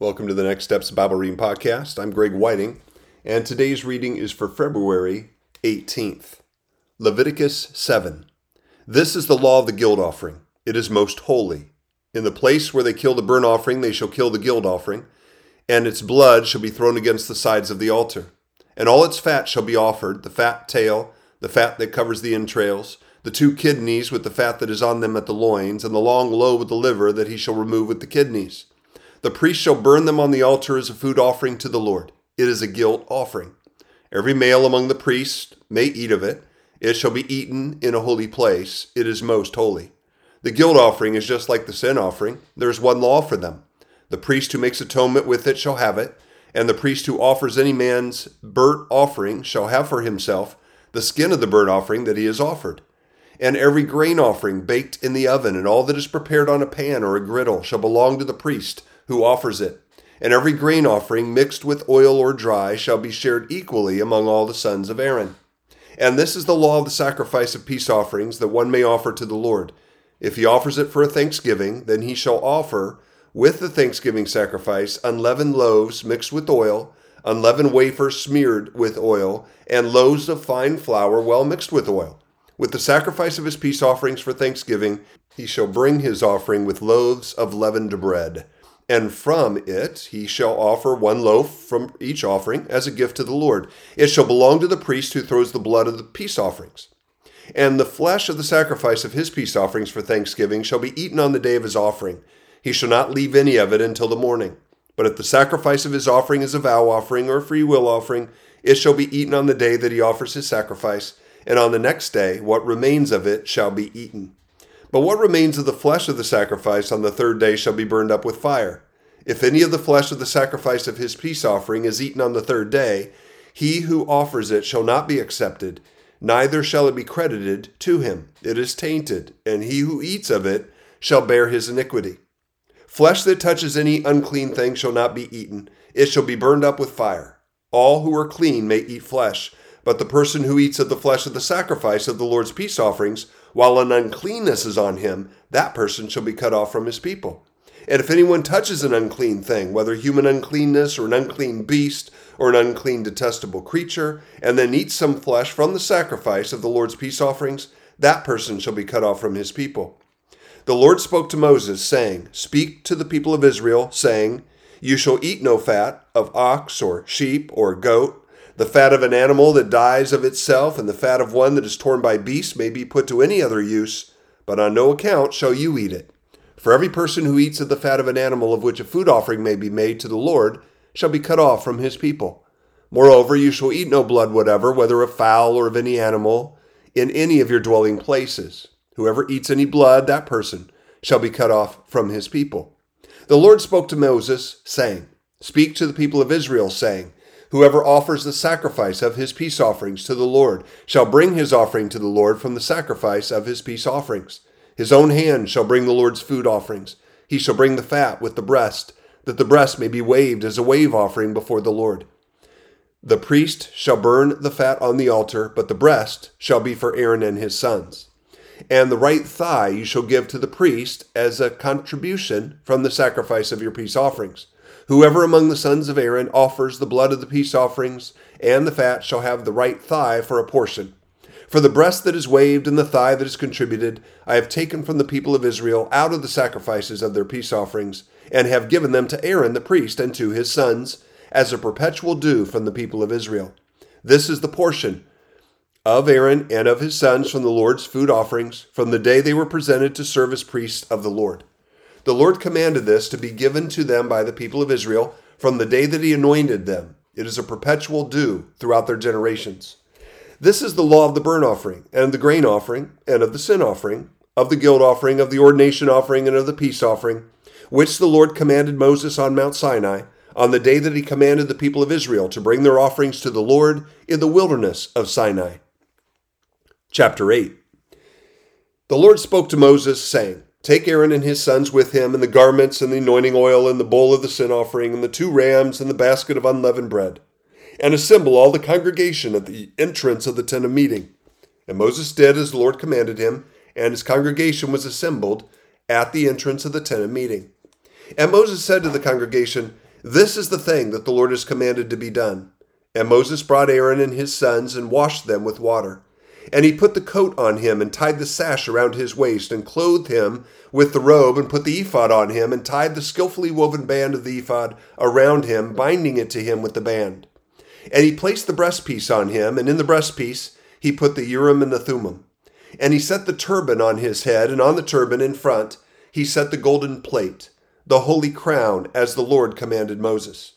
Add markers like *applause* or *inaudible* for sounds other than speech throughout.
Welcome to the Next Steps Bible Reading Podcast. I'm Greg Whiting, and today's reading is for February 18th. Leviticus 7. This is the law of the guilt offering. It is most holy. In the place where they kill the burnt offering, they shall kill the guilt offering, and its blood shall be thrown against the sides of the altar. And all its fat shall be offered the fat tail, the fat that covers the entrails, the two kidneys with the fat that is on them at the loins, and the long lobe with the liver that he shall remove with the kidneys. The priest shall burn them on the altar as a food offering to the Lord. It is a guilt offering. Every male among the priests may eat of it. It shall be eaten in a holy place. It is most holy. The guilt offering is just like the sin offering. There is one law for them. The priest who makes atonement with it shall have it, and the priest who offers any man's burnt offering shall have for himself the skin of the burnt offering that he has offered. And every grain offering baked in the oven, and all that is prepared on a pan or a griddle, shall belong to the priest who offers it. And every grain offering mixed with oil or dry shall be shared equally among all the sons of Aaron. And this is the law of the sacrifice of peace offerings that one may offer to the Lord. If he offers it for a thanksgiving, then he shall offer with the thanksgiving sacrifice unleavened loaves mixed with oil, unleavened wafers smeared with oil, and loaves of fine flour well mixed with oil. With the sacrifice of his peace offerings for thanksgiving, he shall bring his offering with loaves of leavened bread and from it he shall offer one loaf from each offering as a gift to the Lord. It shall belong to the priest who throws the blood of the peace offerings. And the flesh of the sacrifice of his peace offerings for thanksgiving shall be eaten on the day of his offering. He shall not leave any of it until the morning. But if the sacrifice of his offering is a vow offering or a free will offering, it shall be eaten on the day that he offers his sacrifice, and on the next day what remains of it shall be eaten. But what remains of the flesh of the sacrifice on the third day shall be burned up with fire. If any of the flesh of the sacrifice of his peace offering is eaten on the third day, he who offers it shall not be accepted, neither shall it be credited to him. It is tainted, and he who eats of it shall bear his iniquity. Flesh that touches any unclean thing shall not be eaten, it shall be burned up with fire. All who are clean may eat flesh, but the person who eats of the flesh of the sacrifice of the Lord's peace offerings, while an uncleanness is on him, that person shall be cut off from his people. And if anyone touches an unclean thing, whether human uncleanness or an unclean beast or an unclean detestable creature, and then eats some flesh from the sacrifice of the Lord's peace offerings, that person shall be cut off from his people. The Lord spoke to Moses, saying, Speak to the people of Israel, saying, You shall eat no fat of ox or sheep or goat. The fat of an animal that dies of itself, and the fat of one that is torn by beasts may be put to any other use, but on no account shall you eat it. For every person who eats of the fat of an animal of which a food offering may be made to the Lord shall be cut off from his people. Moreover, you shall eat no blood whatever, whether of fowl or of any animal, in any of your dwelling places. Whoever eats any blood, that person shall be cut off from his people. The Lord spoke to Moses, saying, Speak to the people of Israel, saying, Whoever offers the sacrifice of his peace offerings to the Lord shall bring his offering to the Lord from the sacrifice of his peace offerings. His own hand shall bring the Lord's food offerings. He shall bring the fat with the breast, that the breast may be waved as a wave offering before the Lord. The priest shall burn the fat on the altar, but the breast shall be for Aaron and his sons. And the right thigh you shall give to the priest as a contribution from the sacrifice of your peace offerings. Whoever among the sons of Aaron offers the blood of the peace offerings and the fat shall have the right thigh for a portion. For the breast that is waved and the thigh that is contributed, I have taken from the people of Israel out of the sacrifices of their peace offerings, and have given them to Aaron the priest and to his sons, as a perpetual due from the people of Israel. This is the portion of Aaron and of his sons from the Lord's food offerings, from the day they were presented to serve as priests of the Lord. The Lord commanded this to be given to them by the people of Israel from the day that he anointed them. It is a perpetual due throughout their generations. This is the law of the burnt offering, and the grain offering, and of the sin offering, of the guilt offering, of the ordination offering, and of the peace offering, which the Lord commanded Moses on Mount Sinai, on the day that he commanded the people of Israel to bring their offerings to the Lord in the wilderness of Sinai. Chapter 8 The Lord spoke to Moses, saying, Take Aaron and his sons with him, and the garments, and the anointing oil, and the bowl of the sin offering, and the two rams, and the basket of unleavened bread and assemble all the congregation at the entrance of the tent of meeting. And Moses did as the Lord commanded him, and his congregation was assembled at the entrance of the tent of meeting. And Moses said to the congregation, This is the thing that the Lord has commanded to be done. And Moses brought Aaron and his sons and washed them with water. And he put the coat on him and tied the sash around his waist and clothed him with the robe and put the ephod on him and tied the skillfully woven band of the ephod around him, binding it to him with the band. And he placed the breastpiece on him, and in the breastpiece he put the Urim and the Thummim. And he set the turban on his head, and on the turban in front he set the golden plate, the holy crown, as the Lord commanded Moses.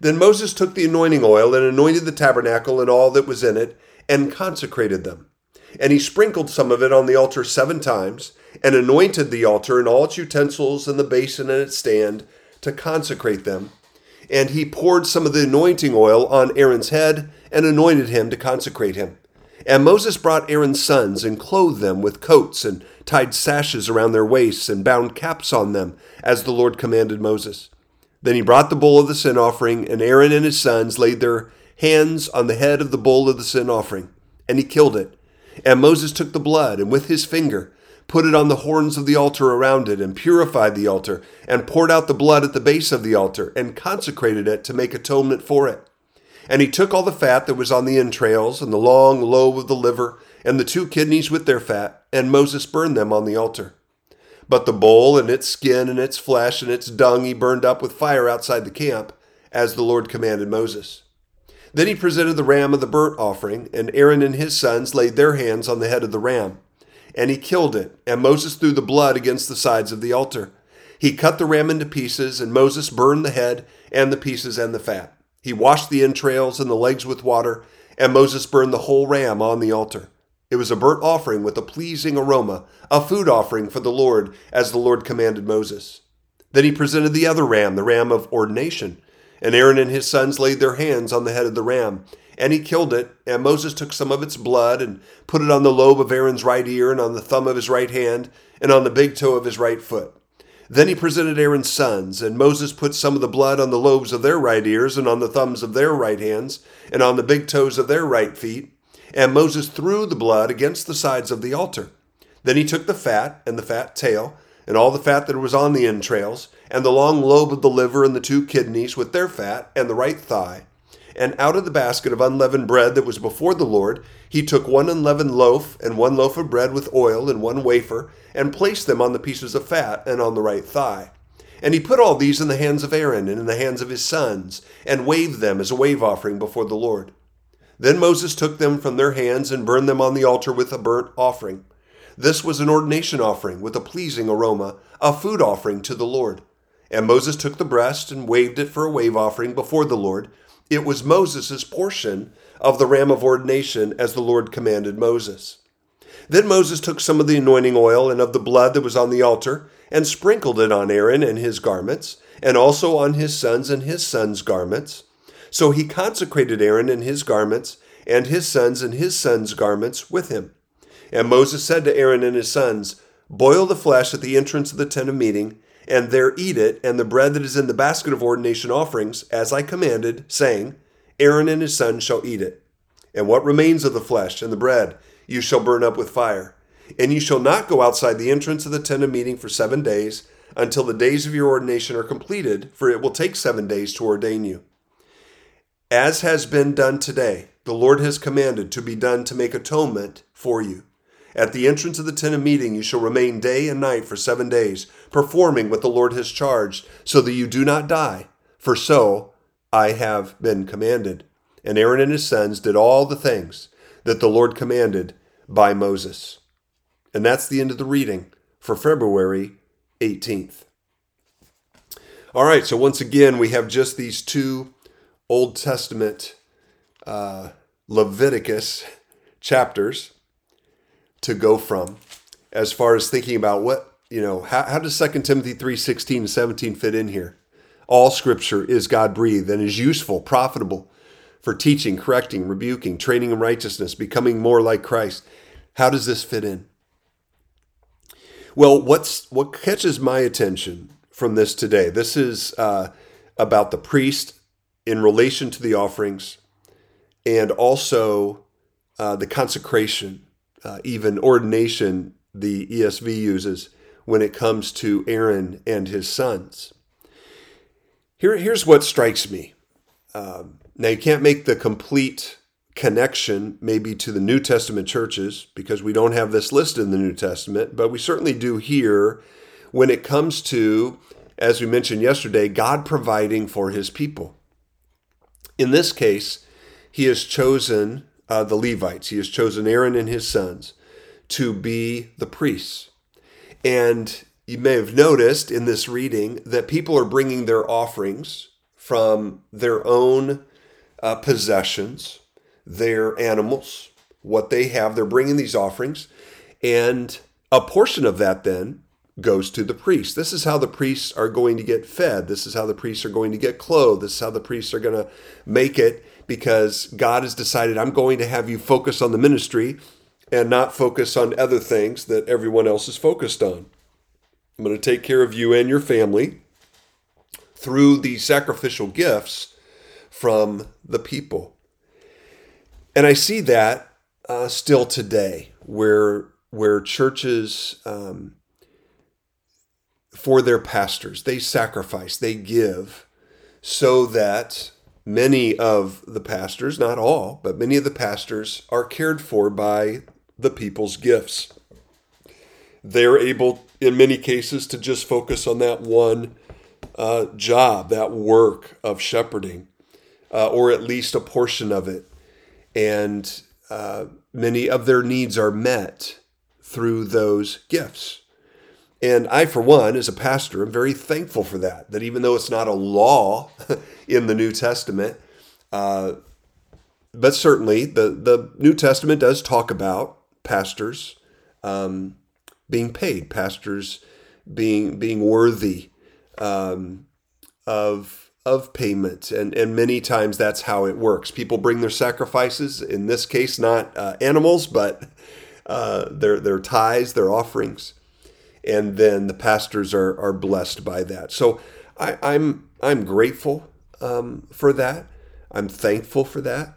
Then Moses took the anointing oil and anointed the tabernacle and all that was in it, and consecrated them. And he sprinkled some of it on the altar seven times, and anointed the altar and all its utensils and the basin and its stand to consecrate them. And he poured some of the anointing oil on Aaron's head and anointed him to consecrate him. And Moses brought Aaron's sons and clothed them with coats and tied sashes around their waists and bound caps on them, as the Lord commanded Moses. Then he brought the bull of the sin offering, and Aaron and his sons laid their hands on the head of the bull of the sin offering, and he killed it. And Moses took the blood, and with his finger put it on the horns of the altar around it, and purified the altar, and poured out the blood at the base of the altar, and consecrated it to make atonement for it. And he took all the fat that was on the entrails, and the long lobe of the liver, and the two kidneys with their fat, and Moses burned them on the altar. But the bull and its skin and its flesh and its dung he burned up with fire outside the camp, as the Lord commanded Moses. Then he presented the ram of the burnt offering, and Aaron and his sons laid their hands on the head of the ram. And he killed it, and Moses threw the blood against the sides of the altar. He cut the ram into pieces, and Moses burned the head and the pieces and the fat. He washed the entrails and the legs with water, and Moses burned the whole ram on the altar. It was a burnt offering with a pleasing aroma, a food offering for the Lord, as the Lord commanded Moses. Then he presented the other ram, the ram of ordination. And Aaron and his sons laid their hands on the head of the ram, and he killed it. And Moses took some of its blood and put it on the lobe of Aaron's right ear, and on the thumb of his right hand, and on the big toe of his right foot. Then he presented Aaron's sons, and Moses put some of the blood on the lobes of their right ears, and on the thumbs of their right hands, and on the big toes of their right feet. And Moses threw the blood against the sides of the altar. Then he took the fat and the fat tail, and all the fat that was on the entrails, and the long lobe of the liver and the two kidneys with their fat, and the right thigh. And out of the basket of unleavened bread that was before the Lord, he took one unleavened loaf and one loaf of bread with oil and one wafer, and placed them on the pieces of fat and on the right thigh. And he put all these in the hands of Aaron and in the hands of his sons, and waved them as a wave offering before the Lord. Then Moses took them from their hands and burned them on the altar with a burnt offering. This was an ordination offering with a pleasing aroma, a food offering to the Lord. And Moses took the breast and waved it for a wave offering before the Lord. It was Moses' portion of the ram of ordination as the Lord commanded Moses. Then Moses took some of the anointing oil and of the blood that was on the altar and sprinkled it on Aaron and his garments, and also on his sons and his sons' garments. So he consecrated Aaron and his garments, and his sons and his sons' garments with him. And Moses said to Aaron and his sons, Boil the flesh at the entrance of the tent of meeting, and there eat it, and the bread that is in the basket of ordination offerings, as I commanded, saying, Aaron and his sons shall eat it. And what remains of the flesh and the bread you shall burn up with fire. And you shall not go outside the entrance of the tent of meeting for seven days, until the days of your ordination are completed, for it will take seven days to ordain you. As has been done today, the Lord has commanded to be done to make atonement for you. At the entrance of the tent of meeting, you shall remain day and night for seven days, performing what the Lord has charged, so that you do not die. For so I have been commanded. And Aaron and his sons did all the things that the Lord commanded by Moses. And that's the end of the reading for February 18th. All right, so once again, we have just these two Old Testament uh, Leviticus chapters to go from as far as thinking about what you know how, how does 2 timothy 3 16 and 17 fit in here? All scripture is god breathed and is useful profitable for teaching correcting rebuking training in righteousness becoming more like christ. How does this fit in? Well what's what catches my attention from this today this is uh, about the priest in relation to the offerings and also uh, the consecration uh, even ordination the ESV uses when it comes to Aaron and his sons. Here, here's what strikes me. Um, now, you can't make the complete connection maybe to the New Testament churches because we don't have this listed in the New Testament, but we certainly do here when it comes to, as we mentioned yesterday, God providing for his people. In this case, he has chosen uh, the Levites, he has chosen Aaron and his sons to be the priests. And you may have noticed in this reading that people are bringing their offerings from their own uh, possessions their animals, what they have. They're bringing these offerings, and a portion of that then goes to the priest. This is how the priests are going to get fed. This is how the priests are going to get clothed. This is how the priests are going to make it because God has decided I'm going to have you focus on the ministry and not focus on other things that everyone else is focused on. I'm going to take care of you and your family through these sacrificial gifts from the people. And I see that uh, still today, where where churches um, for their pastors they sacrifice, they give, so that many of the pastors, not all, but many of the pastors are cared for by the people's gifts. They're able, in many cases, to just focus on that one uh, job, that work of shepherding, uh, or at least a portion of it and uh, many of their needs are met through those gifts. And I, for one, as a pastor, am very thankful for that. That even though it's not a law *laughs* in the New Testament, uh, but certainly the, the New Testament does talk about pastors um, being paid, pastors being being worthy um, of of payment. And, and many times that's how it works. People bring their sacrifices, in this case, not uh, animals, but uh, their, their tithes, their offerings. And then the pastors are, are blessed by that. So I, I'm, I'm grateful um, for that. I'm thankful for that.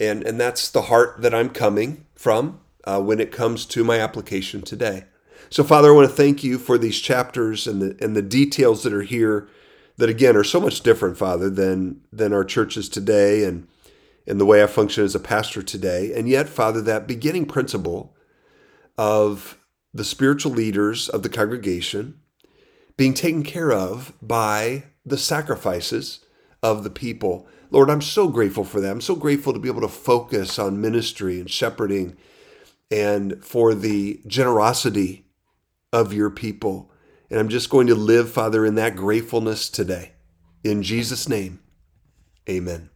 And, and that's the heart that I'm coming from uh, when it comes to my application today. So, Father, I want to thank you for these chapters and the, and the details that are here that again are so much different, Father, than than our churches today and and the way I function as a pastor today. And yet, Father, that beginning principle of the spiritual leaders of the congregation being taken care of by the sacrifices of the people. Lord, I'm so grateful for that. I'm so grateful to be able to focus on ministry and shepherding and for the generosity of your people. And I'm just going to live, Father, in that gratefulness today. In Jesus' name, amen.